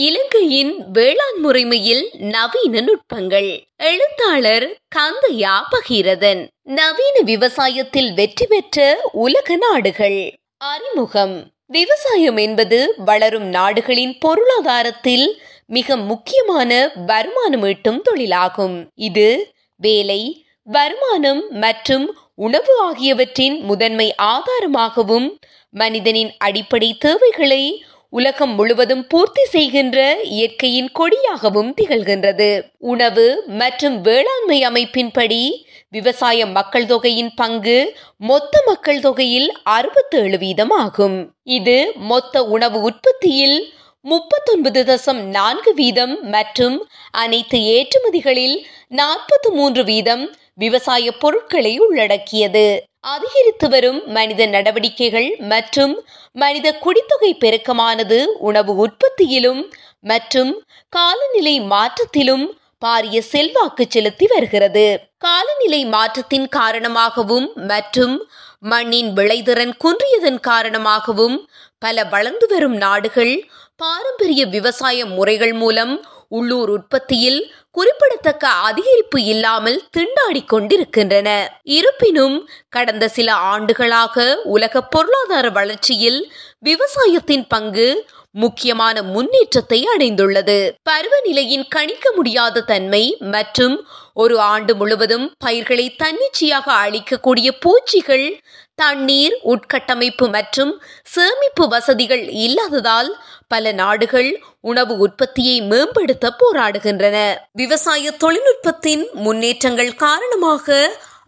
இலங்கையின் வேளாண் முறைமையில் நவீன நுட்பங்கள். எழுத்தாளர் கந்தையா பகீரதன். நவீன விவசாயத்தில் வெற்றி பெற்ற உலக நாடுகள். அறிமுகம். விவசாயம் என்பது வளரும் நாடுகளின் பொருளாதாரத்தில் மிக முக்கியமான வருமானம் ஈட்டும் தொழிலாகும். இது வேலை வருமானம் மற்றும் உணவு ஆகியவற்றின் முதன்மை ஆதாரமாகவும் மனிதனின் அடிப்படை தேவைகளை உலகம் முழுவதும் பூர்த்தி செய்கின்ற இயற்கையின் கொடியாகவும் திகழ்கின்றது. உணவு மற்றும் வேளாண்மை அமைப்பின்படி விவசாய மக்கள் தொகையின் பங்கு மொத்த மக்கள் தொகையில் அறுபத்தேழு வீதம் ஆகும். இது மொத்த உணவு உற்பத்தியில் முப்பத்தொன்பது தசம் நான்கு வீதம் மற்றும் அனைத்து ஏற்றுமதிகளில் நாற்பத்தி மூன்று வீதம் விவசாய பொருட்களை உள்ளடக்கியது. அதிகரித்து வரும் மனித நடவடிக்கைகள் மற்றும் மனித குடித்தொகை பெருக்கமானது உணவு உற்பத்தியிலும் மற்றும் காலநிலை மாற்றத்திலும் பாரிய செல்வாக்கு செலுத்தி வருகிறது. காலநிலை மாற்றத்தின் காரணமாகவும் மற்றும் மண்ணின் விளைதிறன் குன்றியதன் காரணமாகவும் பல வளர்ந்து வரும் நாடுகள் பாரம்பரிய விவசாய முறைகள் மூலம் உள்ளூர் உற்பத்தியில் குறிப்பிடத்தக்க அதிகரிப்பு இல்லாமல் திண்டாடி கொண்டிருக்கின்றன. இருப்பினும் கடந்த சில ஆண்டுகளாக உலக பொருளாதார வளர்ச்சியில் விவசாயத்தின் பங்கு முக்கியமான முன்னேற்றத்தை அடைந்துள்ளது. பருவநிலையின் கணிக்க முடியாத தன்மை மற்றும் ஒரு ஆண்டு முழுவதும் பயிர்களை தன்னிச்சையாக அழிக்கக்கூடிய பூச்சிகள் தண்ணீர் உட்கட்டமைப்பு மற்றும் சேமிப்பு வசதிகள் இல்லாததால் பல நாடுகள் உணவு உற்பத்தியை மேம்படுத்த போராடுகின்றன. விவசாய தொழில்நுட்பத்தின் முன்னேற்றங்கள் காரணமாக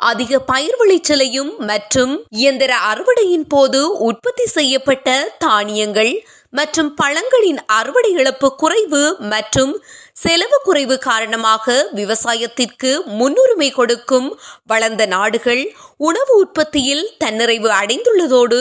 அதிக பயிர் விளைச்சலையும் மற்றும் இயந்திர அறுவடையின் போது உற்பத்தி செய்யப்பட்ட தானியங்கள் மற்றும் பழங்களின் அறுவடை இழப்பு குறைவு மற்றும் செலவு குறைவு காரணமாக விவசாயத்திற்கு முன்னுரிமை கொடுக்கும் வளர்ந்த நாடுகள் உணவு உற்பத்தியில் தன்னிறைவு அடைந்துள்ளதோடு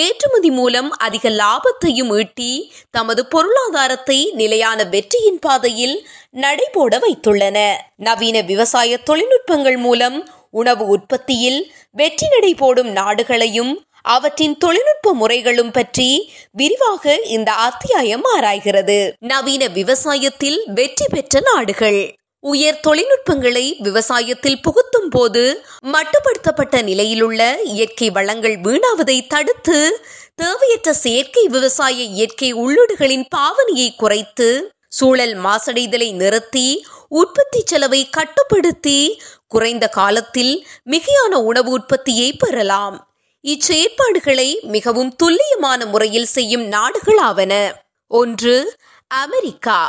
ஏற்றுமதி மூலம் அதிக லாபத்தையும் ஈட்டி தமது பொருளாதாரத்தை நிலையான வெற்றியின் பாதையில் நடைபோட வைத்துள்ளன. நவீன விவசாய தொழில்நுட்பங்கள் மூலம் உணவு உற்பத்தியில் வெற்றி நடை போடும் நாடுகளையும் அவற்றின் தொழில்நுட்ப முறைகளும் பற்றி விரிவாக இந்த அத்தியாயம் ஆராய்கிறது. நவீன விவசாயத்தில் வெற்றி பெற்ற நாடுகள். உயர் தொழில்நுட்பங்களை விவசாயத்தில் புகுத்தும் போது மட்டுப்படுத்தப்பட்ட நிலையிலுள்ள இயற்கை வளங்கள் வீணாவதை தடுத்து தேவையற்ற செயற்கை விவசாய இயற்கை உள்ளீடுகளின் பாவனையை குறைத்து சூழல் மாசடைதலை நிறுத்தி உற்பத்தி செலவை கட்டுப்படுத்தி குறைந்த காலத்தில் மிகையான உணவு உற்பத்தியை பெறலாம். இச்செயற்பாடுகளை மிகவும் துல்லியமான முறையில் செய்யும் நாடுகளாவன. ஒன்று அமெரிக்கா.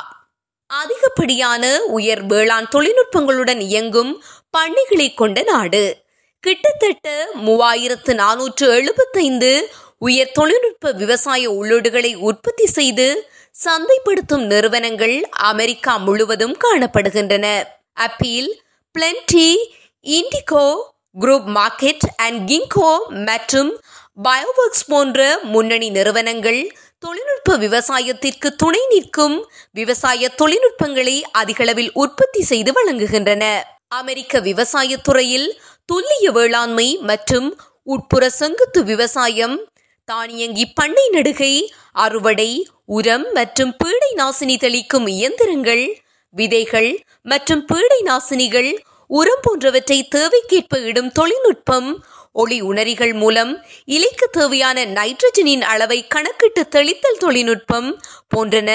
அதிகப்படியான உயர் வேளாண் தொழில்நுட்பங்களுடன் இயங்கும் பண்ணைகளை கொண்ட நாடு. கிட்டத்தட்ட மூவாயிரத்து நானூற்று எழுபத்தைந்து உயர் தொழில்நுட்ப விவசாய உள்ளீடுகளை உற்பத்தி செய்து சந்தைப்படுத்தும் நிறுவனங்கள் அமெரிக்கா முழுவதும் காணப்படுகின்றன. Appeal plenty indigo group market and Ginkgo மற்றும் பயோவர்க்ஸ் போன்ற முன்னணி நிறுவனங்கள் தொழில்நுட்ப விவசாயத்திற்கு துணை நிற்கும் விவசாய தொழில்நுட்பங்களை அதிகளவில் உற்பத்தி செய்து வழங்குகின்றன. அமெரிக்க விவசாயத்துறையில் துல்லிய வேளாண்மை மற்றும் உட்புற செங்குத்து விவசாயம் தானியங்கி பண்ணை நடுகை அறுவடை உரம் மற்றும் பீடை நாசினி தெளிக்கும் இயந்திரங்கள் விதைகள் மற்றும் பீடை நாசினிகள் உரம் போன்றவற்றை தேவைக்கேற்ப இடும் தொழில்நுட்பம் ஒளி உணரிகள் மூலம் இலைக்கு தேவையான நைட்ரஜனின் அளவை கணக்கிட்டு தெளித்தல் தொழில்நுட்பம் போன்றன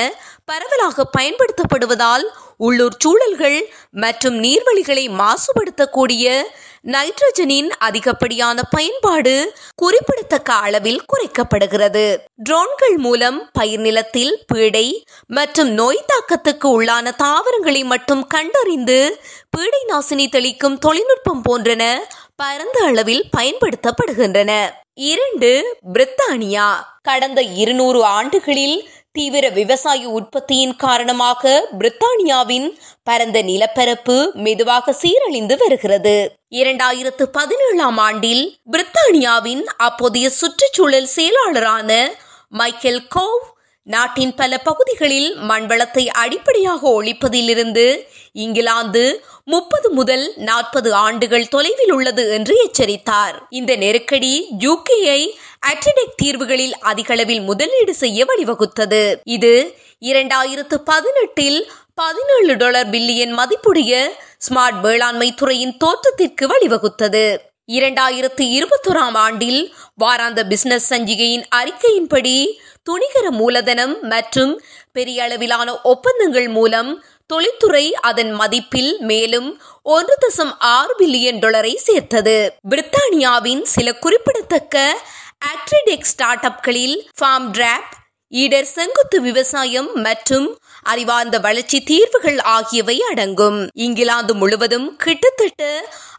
பரவலாக பயன்படுத்தப்படுவதால் உள்ளூர் சூழல்கள் மற்றும் நீர்வழிகளை மாசுபடுத்தக்கூடிய நைட்ரஜனின் அதிகப்படியான பயன்பாடு குறிப்பிடத்தக்க அளவில் குறைக்கப்படுகிறது. ட்ரோன்கள் மூலம் பயிர் நிலத்தில் பீடை மற்றும் நோய் தாக்கத்துக்கு உள்ளான தாவரங்களை மட்டும் கண்டறிந்து பீடை நாசினி தெளிக்கும் தொழில்நுட்பம் போன்றன பரந்த அளவில் பயன்படுத்தப்படுகின்றன. இரண்டு பிரித்தானியா. கடந்த இருநூறு ஆண்டுகளில் தீவிர விவசாய உற்பத்தியின் காரணமாக பிரித்தானியாவின் பரந்த நிலப்பரப்பு மெதுவாக சீரழிந்து வருகிறது. இரண்டாயிரத்து பதினேழாம் ஆண்டில் பிரித்தானியாவின் அப்போதைய சுற்றுச்சூழல் செயலாளரான மைக்கேல் கோவ் நாட்டின் பல பகுதிகளில் மண்வளத்தை அடிப்படையாக ஒழிப்பதிலிருந்து இங்கிலாந்து முப்பது முதல் நாற்பது ஆண்டுகள் தொலைவில் உள்ளது என்று எச்சரித்தார். இந்த நெருக்கடி யூகேயை அட்ரிடெக் தீர்வுகளில் அதிகளவில் முதலீடு செய்ய வழிவகுத்தது. இது இரண்டாயிரத்து பதினெட்டில் பதினேழு டாலர் பில்லியன் மதிப்புடைய ஸ்மார்ட் வேளாண்மை துறையின் தோற்றத்திற்கு வழிவகுத்தது. இரண்டாயிரத்து இருபத்தொராம் ஆண்டில் வாராந்த பிசினஸ் சஞ்சிகையின் அறிக்கையின்படி துணிகர மூலதனம் மற்றும் பெரிய அளவிலான ஒப்பந்தங்கள் மூலம் தொழில்துறை அதன் மதிப்பில் மேலும் ஒன்று தசம் ஆறு பில்லியன் டாலரை சேர்த்தது. பிரித்தானியாவின் சில குறிப்பிடத்தக்க ஆக்ட்ரிடெக் ஸ்டார்ட் அப்களில் ஃபார்ம் டிராப் ஈடர் செங்குத்து விவசாயம் மற்றும் அறிவார்ந்த வளர்ச்சி தீர்வுகள் ஆகியவை அடங்கும். இங்கிலாந்து முழுவதும் கிட்டத்தட்ட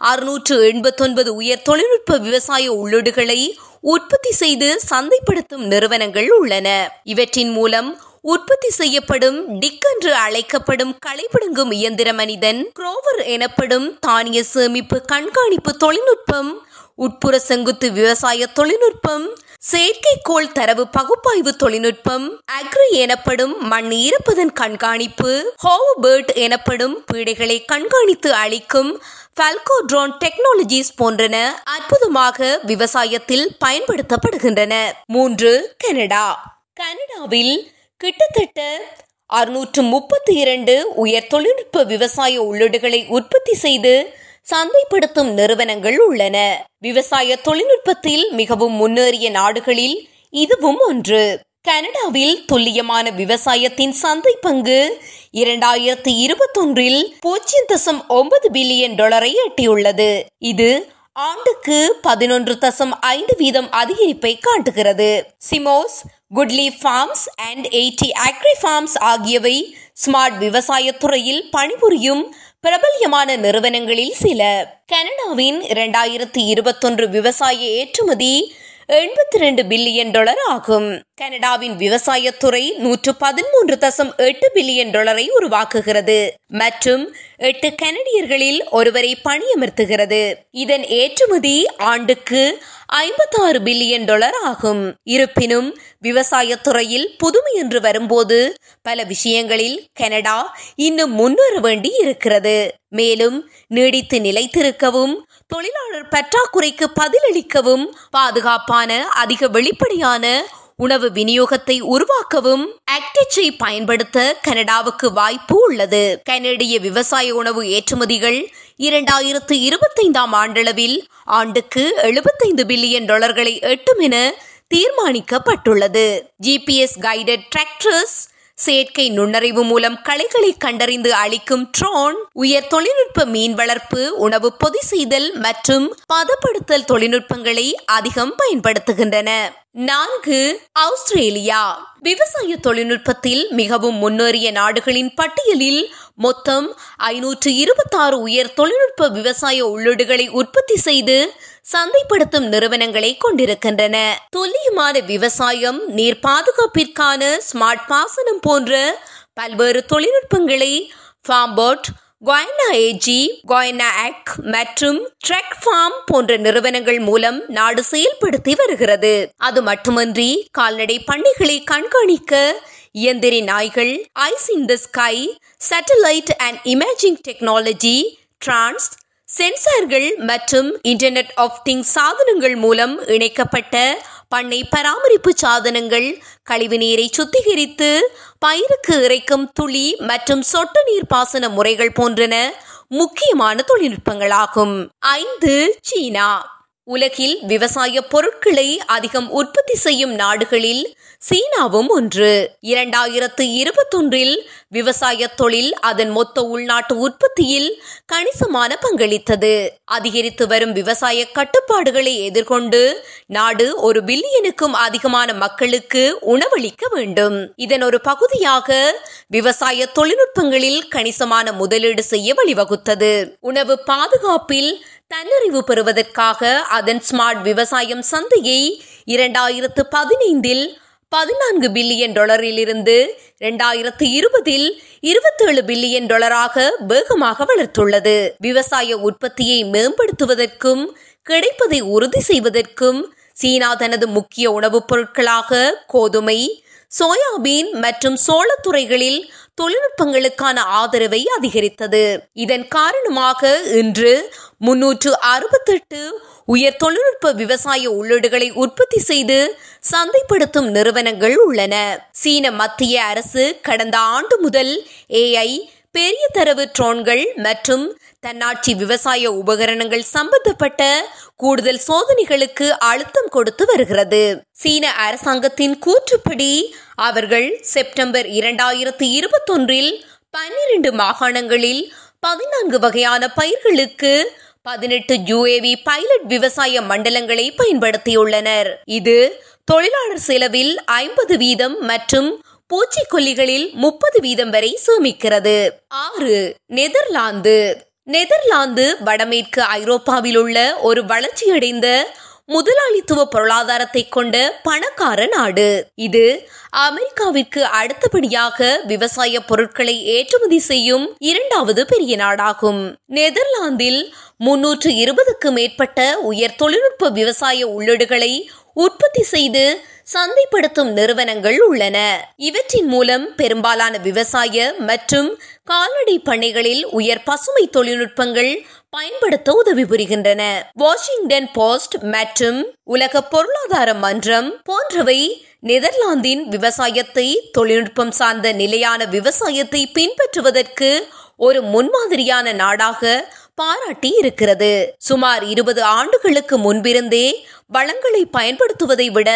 அறுநூற்று எண்பத்தொன்பது உயர் தொழில்நுட்ப விவசாய உள்ளீடுகளை உற்பத்தி செய்து சந்தைப்படுத்தும் நிறுவனங்கள் உள்ளன. இவற்றின் மூலம் உற்பத்தி செய்யப்படும் டிக் என்று அழைக்கப்படும் களைபிடுங்கும் இயந்திர மனிதன் குரோவர் எனப்படும் தானிய சேமிப்பு கண்காணிப்பு தொழில்நுட்பம் உட்புற செங்குத்து விவசாய தொழில்நுட்பம் செயற்கைக்கோள் தரவு பகுப்பாய்வு தொழில்நுட்பம் அக்ரி எனப்படும் மண் ஈரப்பதன் கண்காணிப்பு ஹோவபேர்ட் எனப்படும் பீடைகளை கண்காணித்து அளிக்கும் ஃபல்கோ ட்ரோன் டெக்னாலஜிஸ் போன்றன அற்புதமாக விவசாயத்தில் பயன்படுத்தப்படுகின்றன. மூன்று கனடா. கனடாவில் கிட்டத்தட்ட அறுநூற்று முப்பத்தி இரண்டு உயர் தொழில்நுட்ப விவசாய உள்ளீடுகளை உற்பத்தி செய்து சந்தைப்படுத்தும் நிறுவனங்கள் உள்ளன. விவசாய தொழில்நுட்பத்தில் மிகவும் முன்னேறிய நாடுகளில் இதுவும் ஒன்று. கனடாவில் துல்லியமான விவசாயத்தின் சந்தை பங்கு இரண்டாயிரத்தி இருபத்தொன்றில் பூஜ்ஜியம் தசம் ஒன்பது பில்லியன் டாலரை எட்டியுள்ளது. இது ஆண்டுக்கு பதினொன்று தசம் ஐந்து வீதம் அதிகரிப்பை காட்டுகிறது. CMOS goodly farms and eighty agri farms ஆகியவை ஸ்மார்ட் விவசாய துறையில் பணிபுரியும் பிரபல்யமான நிறுவனங்களில் சில. கனடாவின் இரண்டாயிரத்தி இருபத்தொன்று விவசாய ஏற்றுமதி எண்பத்தி ரெண்டு பில்லியன் டாலர் ஆகும். கனடாவின் விவசாயத்துறை நூற்று பதிமூன்று தசம் எட்டு பில்லியன் டாலரை உருவாக்குகிறது. மற்றும் எட்டு கனடியர்களில் ஒருவரை பணியமர்த்துகிறது. இதன் ஏற்றுமதி ஆண்டுக்கு ஐம்பத்தாறு பில்லியன் டாலர் ஆகும். இருப்பினும் விவசாயத்துறையில் புதுமை என்று வரும்போது பல விஷயங்களில் கனடா இன்னும் முன்னேற வேண்டி இருக்கிறது மேலும் நீடித்து நிலைத்திருக்கவும் தொழிலாளர் பற்றாக்குறைக்கு பதிலளிக்கவும் பாதுகாப்பான அதிக வெளிப்படையான உணவு விநியோகத்தை உருவாக்கவும் ஆக்டிச்சை பயன்படுத்த கனடாவுக்கு வாய்ப்பு உள்ளது. கனடிய விவசாய உணவு ஏற்றுமதிகள் இரண்டாயிரத்து இருபத்தைந்தாம் ஆண்டளவில் ஆண்டுக்கு எழுபத்தைந்து பில்லியன் டாலர்களை எட்டும் என தீர்மானிக்கப்பட்டுள்ளது ஜிபிஎஸ் கைடட் டிராக்டர்ஸ் செயற்கை நுண்ணறிவு மூலம் களைகளை கண்டறிந்து அளிக்கும் ட்ரோன் உயர் தொழில்நுட்ப மீன் வளர்ப்பு உணவு பொதி செய்தல் மற்றும் பதப்படுத்தல் தொழில்நுட்பங்களை அதிகம் பயன்படுத்துகின்றன. நான்கு ஆஸ்திரேலியா. விவசாய தொழில்நுட்பத்தில் மிகவும் முன்னேறிய நாடுகளின் பட்டியலில் மொத்தம் ஐநூற்று இருபத்தாறு உயர் தொழில்நுட்ப விவசாய உள்ளீடுகளை உற்பத்தி செய்து சந்தைப்படுத்தும் நிறுவனங்களை கொண்டிருக்கின்றன. துல்லியமான விவசாயம் நீர் பாதுகாப்பிற்கான ஸ்மார்ட் பாசனம் போன்ற பல்வேறு தொழில்நுட்பங்களை ஃபார்ம்போட் கொயனா ஏஜி கோயனா ஆக் மற்றும் ட்ரெக் ஃபார்ம் போன்ற நிறுவனங்கள் மூலம் நாடு செயல்படுத்தி வருகிறது. அது மட்டுமன்றி கால்நடை பண்ணைகளை கண்காணிக்க இயந்திரி நாய்கள் eyes in the sky satellite and imaging technology drones சென்சார்கள் மற்றும் இன்டர்நெட் ஆஃப் திங்ஸ் சாதனங்கள் மூலம் இணைக்கப்பட்ட பண்ணை பராமரிப்பு சாதனங்கள் கழிவு நீரை சுத்திகரித்து பயிருக்கு இறைக்கும் துளி மற்றும் சொட்டு நீர் பாசன முறைகள் போன்றன முக்கியமான தொழில்நுட்பங்களாகும். ஐந்து சீனா. உலகில் விவசாய பொருட்களை அதிகம் உற்பத்தி செய்யும் நாடுகளில் சீனாவும் ஒன்று. இரண்டாயிரத்து இருபத்தொன்றில் விவசாய தொழில் அதன் மொத்த உள்நாட்டு உற்பத்தியில் கணிசமான பங்களித்தது. அதிகரித்து வரும் விவசாய கட்டுப்பாடுகளை எதிர்கொண்டு நாடு ஒரு பில்லியனுக்கும் அதிகமான மக்களுக்கு உணவளிக்க வேண்டும். இதன் ஒரு பகுதியாக விவசாய தொழில்நுட்பங்களில் கணிசமான முதலீடு செய்ய வழிவகுத்தது. உணவு பாதுகாப்பில் தன்னறிவு பெறுவதற்காக அதன் ஸ்மார்ட் விவசாயம் சந்தையை இரண்டாயிரத்து பதினைந்தில் பதினான்கு பில்லியன் டாலரிலிருந்து இரண்டாயிரத்து இருபதில் இருபத்தேழு பில்லியன் டாலராக வேகமாக வளர்த்துள்ளது. விவசாய உற்பத்தியை மேம்படுத்துவதற்கும் கிடைப்பதை உறுதி செய்வதற்கும் சீனா தனது முக்கிய உணவுப் பொருட்களாக கோதுமை சோயாபீன் மற்றும் சோளத்துறைகளில் தொழில்நுட்பங்களுக்கான ஆதரவை அதிகரித்தது. இதன் காரணமாக இன்று முன்னூற்று அறுபத்தெட்டு உயர் தொழில்நுட்ப விவசாய உள்ளீடுகளை உற்பத்தி செய்து சந்தைப்படுத்தும் நிறுவனங்கள் உள்ளன. சீன மத்திய அரசு கடந்த ஆண்டு முதல் ஏஐ பெரிய தரவு ட்ரோன்கள் மற்றும் தன்னாட்சி விவசாய உபகரணங்கள் சம்பந்தப்பட்ட கூடுதல் சோதனைகளுக்கு அழுத்தம் கொடுத்து வருகிறது. சீன அரசாங்கத்தின் கூற்றுப்படி அவர்கள் செப்டம்பர் இரண்டாயிரத்தி இருபத்தொன்றில் பன்னிரண்டு மாகாணங்களில் பதினான்கு வகையான பயிர்களுக்கு பதினெட்டு யூஏவி பைலட் விவசாய மண்டலங்களை பயன்படுத்தியுள்ளனர். இது தொழிலாளர் செலவில் ஐம்பது வீதம் மற்றும் பூச்சிக்கொல்லிகளில் முப்பது வீதம் வரை சேமிக்கிறது. ஆறு நெதர்லாந்து. நெதர்லாந்து வடமேற்கு ஐரோப்பாவில் உள்ள ஒரு வளர்ச்சியடைந்த முதலாளித்துவ பொருளாதாரத்தை கொண்ட பணக்கார நாடு. இது அமெரிக்காவிற்கு அடுத்தபடியாக விவசாய பொருட்களை ஏற்றுமதி செய்யும் இரண்டாவது பெரிய நாடாகும். நெதர்லாந்தில் முன்னூற்று இருபதுக்கு மேற்பட்ட உயர் தொழில்நுட்ப விவசாய உள்ளீடுகளை உற்பத்தி செய்து சந்தைப்படுத்தும் நிறுவனங்கள் உள்ளன. இவற்றின் மூலம் பெரும்பாலான விவசாய மற்றும் கால்நடை பண்ணைகளில் உயர் பசுமை தொழில்நுட்பங்கள் பயன்படுத்த உதவி புரிகின்றன. வாஷிங்டன் போஸ்ட் மற்றும் உலக பொருளாதார மன்றம் போன்றவை நெதர்லாந்தின் விவசாயத்தை தொழில்நுட்பம் சார்ந்த நிலையான விவசாயத்தை பின்பற்றுவதற்கு ஒரு முன்மாதிரியான நாடாக பாராட்டி இருக்கிறது. சுமார் இருபது ஆண்டுகளுக்கு முன்பிருந்தே வளங்களை பயன்படுத்துவதை விட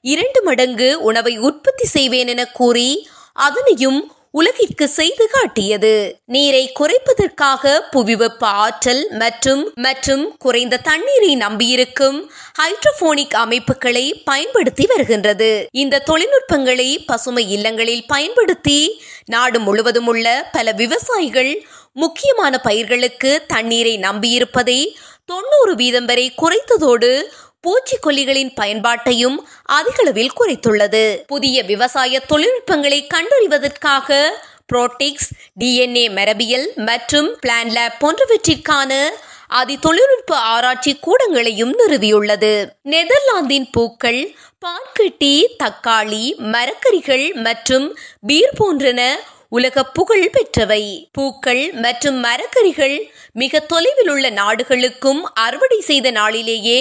இரண்டு மடங்கு உணவை உற்பத்தி செய்வேன் என கூறி அதனையும் உலகிற்கு செய்து காட்டியது. நீரை குறைப்பதற்காக புவிவெப்ப ஆற்றல் மற்றும் மற்றும் குறைந்த தண்ணீரை நம்பியிருக்கும் ஹைட்ரோபோனிக் அமைப்புகளை பயன்படுத்தி வருகின்றது. இந்த தொழில்நுட்பங்களை பசுமை இல்லங்களில் பயன்படுத்தி நாடு முழுவதும் உள்ள பல விவசாயிகள் முக்கியமான பயிர்களுக்கு தண்ணீரை நம்பியிருப்பதை தொண்ணூறு வீதம் வரை குறைத்ததோடு பூச்சிக்கொல்லிகளின் பயன்பாட்டையும் அதிகளவில் குறைத்துள்ளது. புதிய விவசாய தொழில்நுட்பங்களை கண்டறிவதற்காக புரோட்டிக்ஸ் டிஎன்ஏ மரபியல் மற்றும் பிளான் லேப் போன்றவற்றிற்கான அதி தொழில்நுட்ப ஆராய்ச்சி கூடங்களையும் நிறுவியுள்ளது. நெதர்லாந்தின் பூக்கள் பான்கட்டி தக்காளி மரக்கறிகள் மற்றும் பீர் போன்றன உலக புகழ் பெற்றவை. பூக்கள் மற்றும் மரக்கறிகள் மிக தொலைவில் உள்ள நாடுகளுக்கும் அறுவடை செய்த நாளிலேயே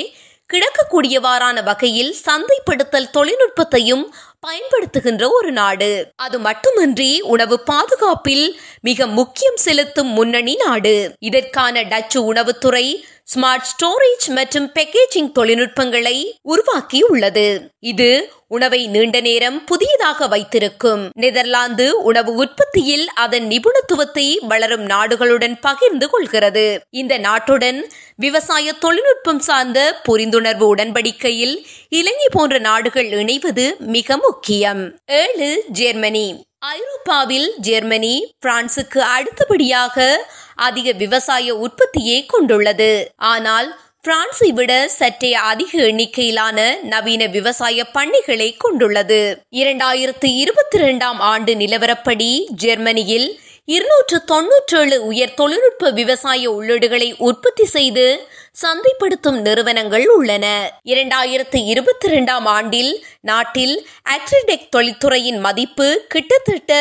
கிடக்கக்கூடியவாறான வகையில் சந்தைப்படுத்தல் தொழில்நுட்பத்தையும் பயன்படுத்துகின்ற ஒரு நாடு. அது மட்டுமின்றி உணவு பாதுகாப்பில் மிக முக்கியம் செலுத்தும் முன்னணி நாடு. இதற்கான டச்சு உணவுத்துறை ஸ்மார்ட் ஸ்டோரேஜ் மற்றும் பேக்கேஜிங் தொழில்நுட்பங்களை உருவாக்கியுள்ளது. இது உணவை நீண்ட நேரம் புதியதாக வைத்திருக்கும். நெதர்லாந்து உணவு உற்பத்தியில் அதன் நிபுணத்துவத்தை வளரும் நாடுகளுடன் பகிர்ந்து கொள்கிறது. இந்த நாட்டுடன் விவசாய தொழில்நுட்பம் சார்ந்த புரிந்துணர்வு உடன்படிக்கையில் இலங்கை போன்ற நாடுகள் இணைவது மிக முக்கியம். ஏழு ஜெர்மனி. ஐரோப்பாவில் ஜெர்மனி பிரான்சுக்கு அடுத்தபடியாக அதிக விவசாய உற்பத்தியை கொண்டுள்ளது. ஆனால் பிரான்சை விட சற்றே அதிக எண்ணிக்கையிலான நவீன விவசாய பண்ணைகளை கொண்டுள்ளது. இரண்டாயிரத்து இருபத்தி இரண்டாம் ஆண்டு நிலவரப்படி ஜெர்மனியில் இருநூற்று தொன்னூற்றேழு உயர் தொழில்நுட்ப விவசாய உள்ளீடுகளை உற்பத்தி செய்து சந்தைப்படுத்தும் நிறுவனங்கள் உள்ளன. இரண்டாயிரத்து இருபத்தி இரண்டாம் ஆண்டில் நாட்டில் அக்ரிடெக் தொழில்துறையின் மதிப்பு கிட்டத்தட்ட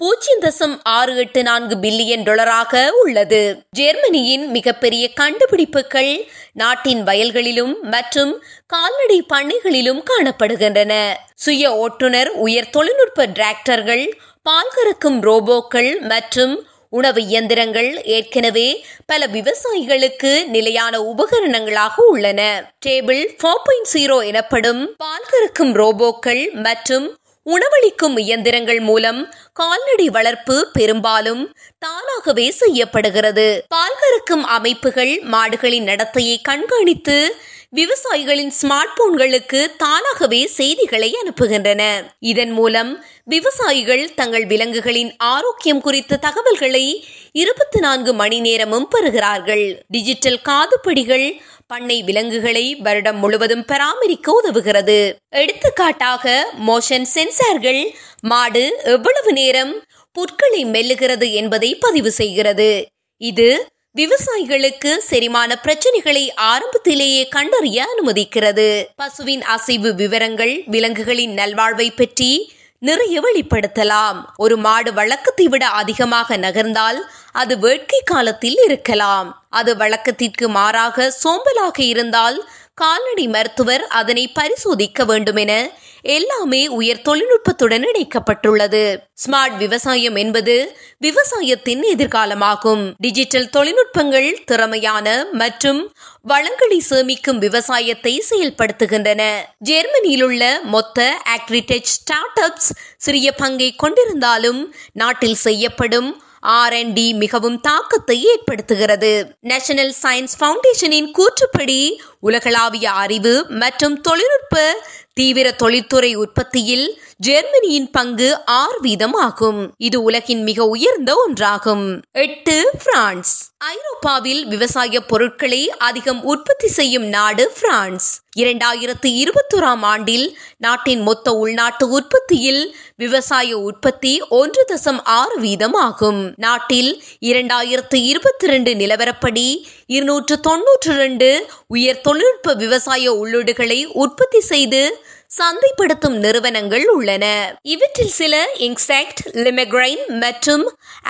பூஜ்ஜியம் தசம் ஆறு எட்டு நான்கு பில்லியன் டாலராக உள்ளது. ஜெர்மனியின் மிகப்பெரிய கண்டுபிடிப்புகள் நாட்டின் வயல்களிலும் மற்றும் கால்நடை பண்ணைகளிலும் காணப்படுகின்றன. சுய ஓட்டுநர் உயர் தொழில்நுட்ப டிராக்டர்கள் பால் கறக்கும் ரோபோக்கள் மற்றும் உணவு இயந்திரங்கள் ஏற்கனவே பல விவசாயிகளுக்கு நிலையான உபகரணங்களாக உள்ளன. டேபிள் ஃபோர் பாயிண்ட் ஜீரோ எனப்படும் பால் கறக்கும் ரோபோக்கள் மற்றும் உணவளிக்கும் இயந்திரங்கள் மூலம் கால்நடை வளர்ப்பு பெரும்பாலும் தானாகவே செய்யப்படுகிறது. பால் கறக்கும் அமைப்புகள் மாடுகளின் நடத்தையை கண்காணித்து விவசாயிகளின் ஸ்மார்ட் போன்களுக்கு தானாகவே செய்திகளை அனுப்புகின்றன. இதன் மூலம் விவசாயிகள் தங்கள் விலங்குகளின் ஆரோக்கியம் குறித்த தகவல்களை இருபத்தி நான்கு மணி நேரமும் பெறுகிறார்கள். டிஜிட்டல் காதுப்படிகள் பண்ணை விலங்குகளை வருடம் முழுவதும் பராமரிக்க உதவுகிறது. எடுத்துக்காட்டாக மோஷன் சென்சார்கள் மாடு எவ்வளவு நேரம் புற்களை மெல்லுகிறது என்பதை பதிவு செய்கிறது. இது விவசாயிகளுக்கு செரிமான பிரச்சனைகளை ஆரம்பத்திலேயே கண்டறிய அனுமதிக்கிறது. பசுவின் அசைவு விவரங்கள் விலங்குகளின் நல்வாழ்வை பற்றி நிறைய வெளிப்படுத்தலாம். ஒரு மாடு வழக்கத்தை விட அதிகமாக நகர்ந்தால் அது வேட்கை காலத்தில் இருக்கலாம். அது வழக்கத்திற்கு மாறாக சோம்பலாக இருந்தால் கால்நடை மருத்துவர் அதனை பரிசோதிக்க வேண்டும் என எல்லாமே உயர் தொழில்நுட்பத்துடன் இணைக்கப்பட்டுள்ளது. ஸ்மார்ட் விவசாயம் என்பது விவசாயத்தின் எதிர்காலமாகும். டிஜிட்டல் தொழில்நுட்பங்கள் திறமையான மற்றும் வளங்களை சேமிக்கும் விவசாயத்தை செயல்படுத்துகின்றன. ஜெர்மனியில் உள்ள மொத்த ஆக்ரிடெச் ஸ்டார்ட் அப்ஸ் சிறிய பங்கை கொண்டிருந்தாலும் நாட்டில் செய்யப்படும் ஆர் டி மிகவும் தாக்கத்தை ஏற்படுத்துகிறது. நேஷனல் சயின்ஸ் ஃபவுண்டேஷனின் கூற்றுப்படி உலகளாவிய அறிவு மற்றும் தொழில்நுட்ப தீவிர தொழில்துறை உற்பத்தியில் ஜெர்மனியின் பங்கு ஆறு வீதம் ஆகும் இது உலகின் மிக உயர்ந்த ஒன்றாகும். எட்டு பிரான்ஸ். ஐரோப்பாவில் விவசாய பொருட்களை அதிகம் உற்பத்தி செய்யும் நாடு பிரான்ஸ். இரண்டாயிரத்து இருபத்தோராம் ஆண்டில் நாட்டின் மொத்த உள்நாட்டு உற்பத்தியில் விவசாய உற்பத்தி ஒன்று தசம் ஆறு வீதம் ஆகும் நாட்டில் இரண்டாயிரத்து இருபத்தி ரெண்டு நிலவரப்படி இருநூற்று தொன்னூற்று ரெண்டு உயர் தொழில்நுட்ப விவசாய உள்ளீடுகளை உற்பத்தி செய்து சந்தைப்படுத்தும் நிறுவனங்கள் உள்ளன. இவற்றில் சில இன்செக்ட் லிமெக்ரைன் மற்றும்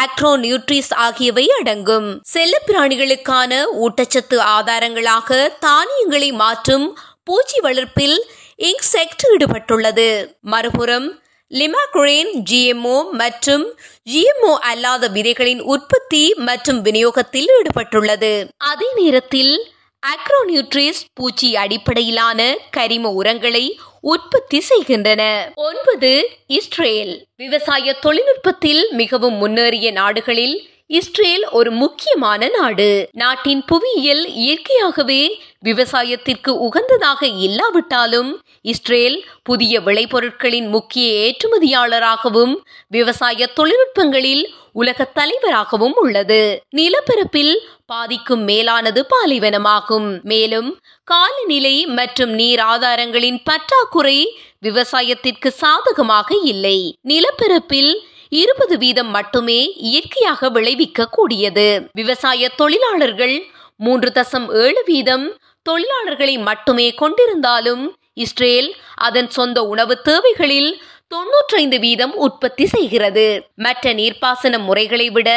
அக்ரோநியூட்ரிஸ் ஆகியவை அடங்கும். செல்லப்பிராணிகளுக்கான ஊட்டச்சத்து ஆதாரங்களாக தானியங்களை மாற்றும் பூச்சி வளர்ப்பில் இன்செக்ட் ஈடுபட்டுள்ளது. மறுபுறம் லிமாக்ரேன் ஜிஎம்ஓ மற்றும் ஜிஎம்ஓ அல்லாத விதைகளின் உற்பத்தி மற்றும் விநியோகத்தில் ஈடுபட்டுள்ளது. அதே நேரத்தில் அக்ரோநியூட்ரிஸ் பூச்சி அடிப்படையிலான கரிம உரங்களை உற்பத்தி செய்கின்றன. ஒன்பது இஸ்ரேல் விவசாய தொழில்நுட்பத்தில் மிகவும் முன்னேறிய நாடுகளில் இஸ்ரேல் ஒரு முக்கியமான நாடு. நாட்டின் புவியியல் இயற்கையாகவே விவசாயத்திற்கு உகந்ததாக இல்லாவிட்டாலும் இஸ்ரேல் புதிய விளைபொருட்களின் முக்கிய ஏற்றுமதியாளராகவும் விவசாய தொழில்நுட்பங்களில் உலக தலைவராகவும் உள்ளது. நிலப்பரப்பில் பாதிக்கும் மேலானது பாலைவனமாகும். மேலும் காலநிலை மற்றும் நீர் ஆதாரங்களின் பற்றாக்குறை விவசாயத்திற்கு சாதகமாக இல்லை. நிலப்பரப்பில் இருபது வீதம் மட்டுமே இயற்கையாக விளைவிக்க கூடியது விவசாய தொழிலாளர்கள் மூன்று தசம் ஏழு வீதம் தொழிலாளர்களை மட்டுமே கொண்டிருந்தாலும் இஸ்ரேல் அதன் சொந்த உணவு தேவைகளில் தொன்னூற்றைந்து வீதம் உற்பத்தி செய்கிறது. மற்ற நீர்ப்பாசன முறைகளை விட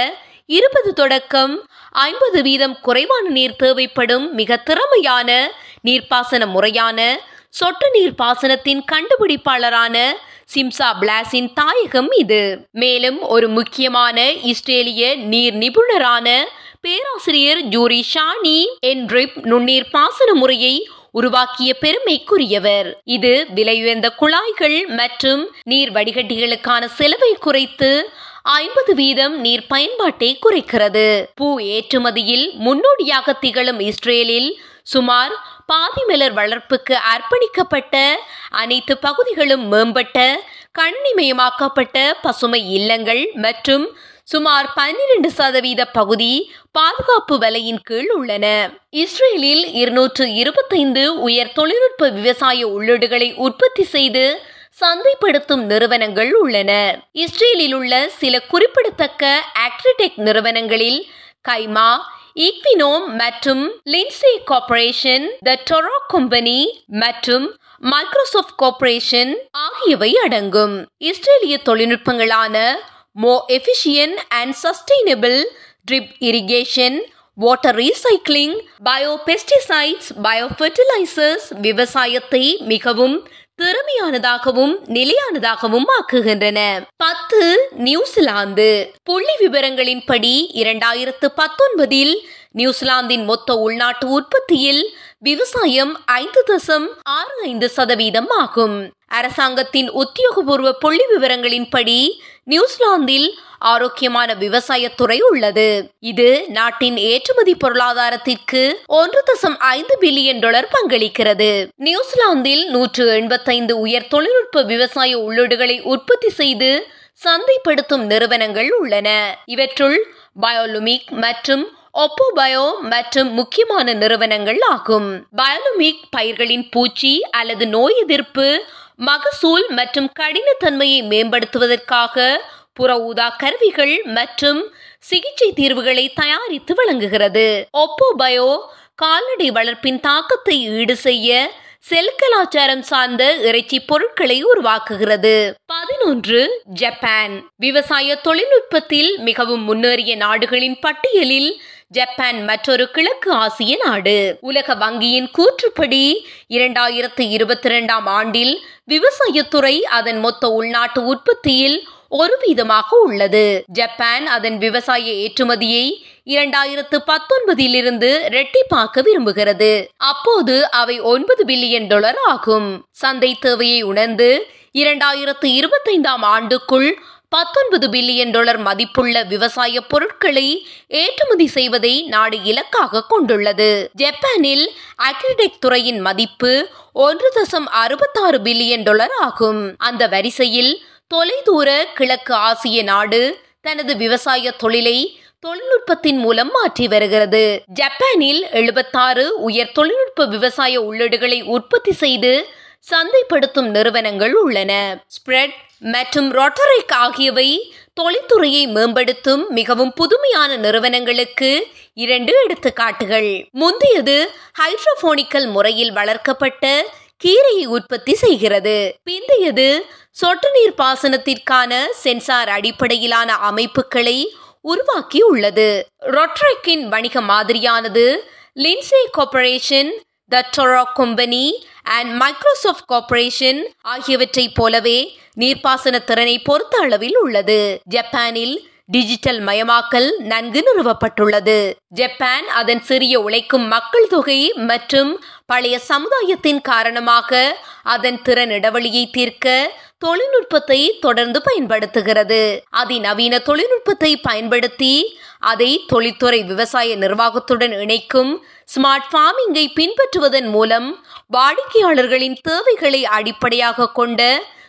இருபது தொடக்கம் ஐம்பது வீதம் குறைவான நீர் தேவைப்படும் மிக திறமையான நீர்ப்பாசன முறையான சொட்டு நீர் பாசனத்தின் கண்டுபிடிப்பாளரான சிம்சா பிளாஸின் தாயகம் இது. மேலும் ஒரு முக்கியமான இஸ்ரேலிய நீர் நிபுணரான பேராசிரியர் ஜூரி ஷானி என்ரிப் நுண்ணீர் பாசன முறையை உருவாக்கிய பெருமைக்குரியவர். இது விலையுயர்ந்த குழாய்கள் மற்றும் நீர் வடிகட்டிகளுக்கான செலவை குறைத்து ஐம்பது வீதம் நீர் பயன்பாட்டை குறைக்கிறது. பூ ஏற்றுமதியில் முன்னோடியாக திகழும் இஸ்ரேலில் சுமார் பாதிமலர் வளர்ப்புக்கு அர்ப்பணிக்கப்பட்ட அனைத்து பகுதிகளும் மேம்பட்ட கணினிமயமாக்கப்பட்ட பசுமை இல்லங்கள் மற்றும் சுமார் பன்னிரண்டு சதவீத பகுதி பாதுகாப்பு வலையின் கீழ் உள்ளன. இஸ்ரேலில் இருநூற்று இருபத்தைந்து உயர் தொழில்நுட்ப விவசாய உள்ளீடுகளை உற்பத்தி செய்து சந்தைப்படுத்தும் நிறுவனங்கள் உள்ளன. இஸ்ரேலில் உள்ள சில குறிப்பிடத்தக்க ஆக்ரிடெக் நிறுவனங்களில் கைமா ஈக்வினோம் மற்றும் Lindsay corporation the Toro company மற்றும் மைக்ரோசாஃப்ட் கார்பரேஷன் ஆகியவை அடங்கும். இஸ்ரேலிய தொழில்நுட்பங்களான more efficient and sustainable drip irrigation water recycling bio pesticides bio fertilisers விவசாயத்தை மிகவும் திறமையானதாகவும் நிலையானதாகவும் ஆக்குகின்றன. பத்து நியூசிலாந்து. புள்ளி விவரங்களின்படி இரண்டாயிரத்து பத்தொன்பதில் நியூசிலாந்தின் மொத்த உள்நாட்டு உற்பத்தியில் விவசாயம் ஐந்து தசம் ஆறு ஐந்து சதவீதம் ஆகும் அரசாங்கத்தின் உத்தியோகபூர்வ புள்ளி விவரங்களின்படி நியூசிலாந்தில் ஆரோக்கியமான விவசாயத்துறை உள்ளது. இது நாட்டின் ஏற்றுமதி பொருளாதாரத்திற்கு ஒன்று தசம் ஐந்து பில்லியன் டாலர் பங்களிக்கிறது. நியூசிலாந்தில் நூற்று எண்பத்தைந்து உயர் தொழில்நுட்ப விவசாய உள்ளீடுகளை உற்பத்தி செய்து சந்தைப்படுத்தும் நிறுவனங்கள் உள்ளன. இவற்றுள் பயோலுமிக் மற்றும் ஒப்போ பயோ மற்றும் முக்கியமான நிறுவனங்கள் ஆகும். பயோலுமிக் பயிர்களின் பூச்சி அல்லது நோய் எதிர்ப்பு மகசூல் மற்றும் கடினத்தன்மையை மேம்படுத்துவதற்காக புற ஊதா கருவிகள் மற்றும் சிகிச்சை தீர்வுகளை தயாரித்து வழங்குகிறது. ஒப்போ பயோ கால்நடை வளர்ப்பின் தாக்கத்தை ஈடு செய்ய செல் கலாச்சாரம் சார்ந்த இறைச்சி பொருட்களை உருவாக்குகிறது. பதினொன்று ஜப்பான். விவசாய தொழில்நுட்பத்தில் மிகவும் முன்னேறிய நாடுகளின் பட்டியலில் ஜப்பான் மற்றொரு கிழக்கு ஆசிய நாடு. உலக வங்கியின் கூற்றுப்படி இரண்டாயிரத்து இருபத்தி இரண்டாம் ஆண்டில் விவசாயத்துறை அதன் மொத்த உள்நாட்டு உற்பத்தியில் ஒரு வீதமாக உள்ளது. ஜப்பான் அதன் விவசாய ஏற்றுமதியை இரண்டாயிரத்து பத்தொன்பதில் இருந்து இரட்டிப்பாக்க விரும்புகிறது. அப்போது அவை ஒன்பது பில்லியன் டாலர் ஆகும். சந்தை தேவையை உணர்ந்து இரண்டாயிரத்து இருபத்தைந்தாம் ஆண்டுக்குள் பத்தொன்பது பில்லியன் டாலர் மதிப்புள்ள விவசாய பொருட்களை ஏற்றுமதி செய்வதை நாடு இலக்காக கொண்டுள்ளது. ஜப்பானில் அக்ரிடெக் துறையின் மதிப்பு ஒன்று தசம் அறுபத்தாறு பில்லியன் டாலர் ஆகும். அந்த வரிசையில் தொலைதூர கிழக்கு ஆசிய நாடு தனது விவசாய தொழிலை தொழில்நுட்பத்தின் மூலம் மாற்றி வருகிறது. ஜப்பானில் எழுபத்தாறு உயர் தொழில்நுட்ப விவசாய உள்ளீடுகளை உற்பத்தி செய்து சந்தைப்படுத்தும் நிறுவனங்கள் உள்ளன. ஸ்ப்ரெட் மற்றும் ரொட்டரிக் ஆகியவை தொழில்துறையை மேம்படுத்தும் மிகவும் புதுமையான நிறுவனங்களுக்கு இரண்டு எடுத்துக்காட்டுகள். முந்தையது ஹைட்ரோபோனிக்கல் முறையில் வளர்க்கப்பட்ட கீரையை உற்பத்தி செய்கிறது. பிந்தையது சொட்டு நீர் பாசனத்திற்கான சென்சார் அடிப்படையிலான அமைப்புகளை உருவாக்கி உள்ளது. ரொட்ரெக்கின் வணிக மாதிரியானது Lindsay corporation the Toro company and Microsoft corporation ஆகியவற்றைப் போலவே நீர்ப்பாசன திறனை பொறுத்த அளவில் உள்ளது. ஜப்பானில் டிஜிட்டல் மயமாக்கல் நன்கு நிறுவப்பட்டுள்ளது. ஜப்பான் அதன் சிறிய உழைக்கும் மக்கள் தொகை மற்றும் பழைய சமுதாயத்தின் காரணமாக அதன் திறன் இடைவெளியை தீர்க்க தொழில்நுட்பத்தை தொடர்ந்து பயன்படுத்துகிறது. அதிநவீன தொழில்நுட்பத்தை பயன்படுத்தி அதை தொழில்துறை விவசாய நிர்வாகத்துடன் இணைக்கும் ஸ்மார்ட் ஃபார்மிங்கை பின்பற்றுவதன் மூலம் வாடிக்கையாளர்களின் தேவைகளை அடிப்படையாக கொண்ட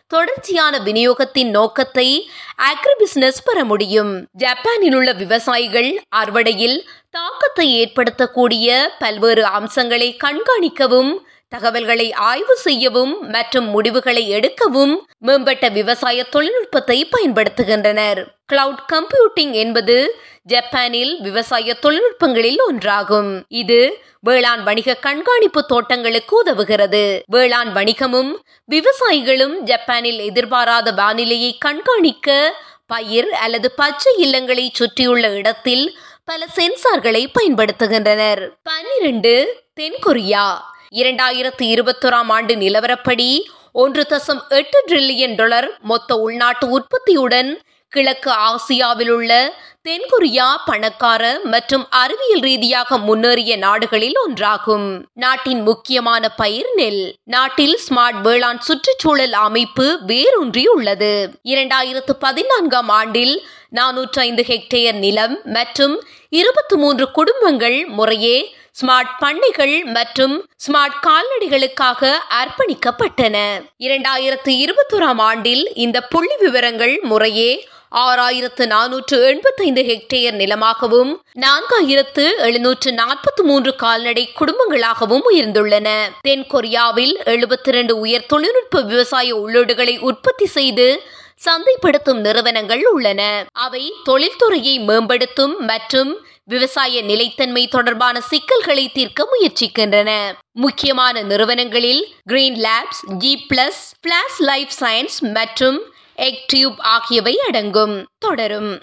தொடர்ச்சியான விநியோகத்தின் நோக்கத்தை அக்ரிபிசினஸ் பெற முடியும். ஜப்பானில் உள்ள விவசாயிகள் அறுவடையில் தாக்கத்தை ஏற்படுத்தக்கூடிய பல்வேறு அம்சங்களை கண்காணிக்கவும் தகவல்களை ஆய்வு செய்யவும் மற்றும் முடிவுகளை எடுக்கவும் மேம்பட்ட விவசாய தொழில்நுட்பத்தை பயன்படுத்துகின்றனர். கிளவுட் கம்ப்யூட்டிங் என்பது ஜப்பானில் விவசாய தொழில்நுட்பங்களில் ஒன்றாகும். இது வேளாண் வணிக கண்காணிப்பு தோட்டங்களுக்கு உதவுகிறது. வேளாண் வணிகமும் விவசாயிகளும் ஜப்பானில் எதிர்பாராத வானிலையை கண்காணிக்க பயிர் அல்லது பச்சை இல்லங்களை சுற்றியுள்ள இடத்தில் பல சென்சார்களை பயன்படுத்துகின்றனர். பன்னிரண்டு தென்கொரியா. இரண்டாயிரத்து இருபத்தோராம் ஆண்டு நிலவரப்படி ஒன்று தசம் எட்டு டிரில்லியன் டாலர் மொத்த உள்நாட்டு உற்பத்தியுடன் கிழக்கு ஆசியாவில் உள்ள தென்கொரியா பணக்கார மற்றும் அறிவியல் ரீதியாக முன்னேறிய நாடுகளில் ஒன்றாகும். நாட்டின் முக்கியமான பயிர் நெல். நாட்டில் ஸ்மார்ட் வேளாண் சுற்றுச்சூழல் அமைப்பு வேரூன்றி உள்ளது. இரண்டாயிரத்து பதினான்காம் ஆண்டில் நானூற்றி ஐந்து ஹெக்டேயர் நிலம் மற்றும் இருபத்தி மூன்று குடும்பங்கள் முறையே ஸ்மார்ட் பண்ணைகள் மற்றும் ஸ்மார்ட் கால்நடைகளுக்காக அர்ப்பணிக்கப்பட்டன. இரண்டாயிரத்து இருபத்தோராம் ஆண்டில் இந்த புள்ளி விவரங்கள் முறையே ஆறாயிரத்து நானூற்று எண்பத்தைந்து ஹெக்டேயர் நிலமாகவும் நான்காயிரத்து எழுநூற்று நாற்பத்தி மூன்று கால்நடை குடும்பங்களாகவும் உயர்ந்துள்ளன. தென் கொரியாவில் எழுபத்தி இரண்டு உயர் தொழில்நுட்ப விவசாய உள்ளீடுகளை உற்பத்தி செய்து சந்தைப்படுத்தும் நிறுவனங்கள் உள்ளன. அவை தொழில்துறையை மேம்படுத்தும் மற்றும் விவசாய நிலைத்தன்மை தொடர்பான சிக்கல்களை தீர்க்க முயற்சிக்கின்றன. முக்கியமான நிறுவனங்களில் கிரீன் லேப்ஸ் ஜி பிளஸ் பிளாஸ் லைஃப் சயின்ஸ் மற்றும் எக் டியூப் ஆகியவை அடங்கும் தொடரும்.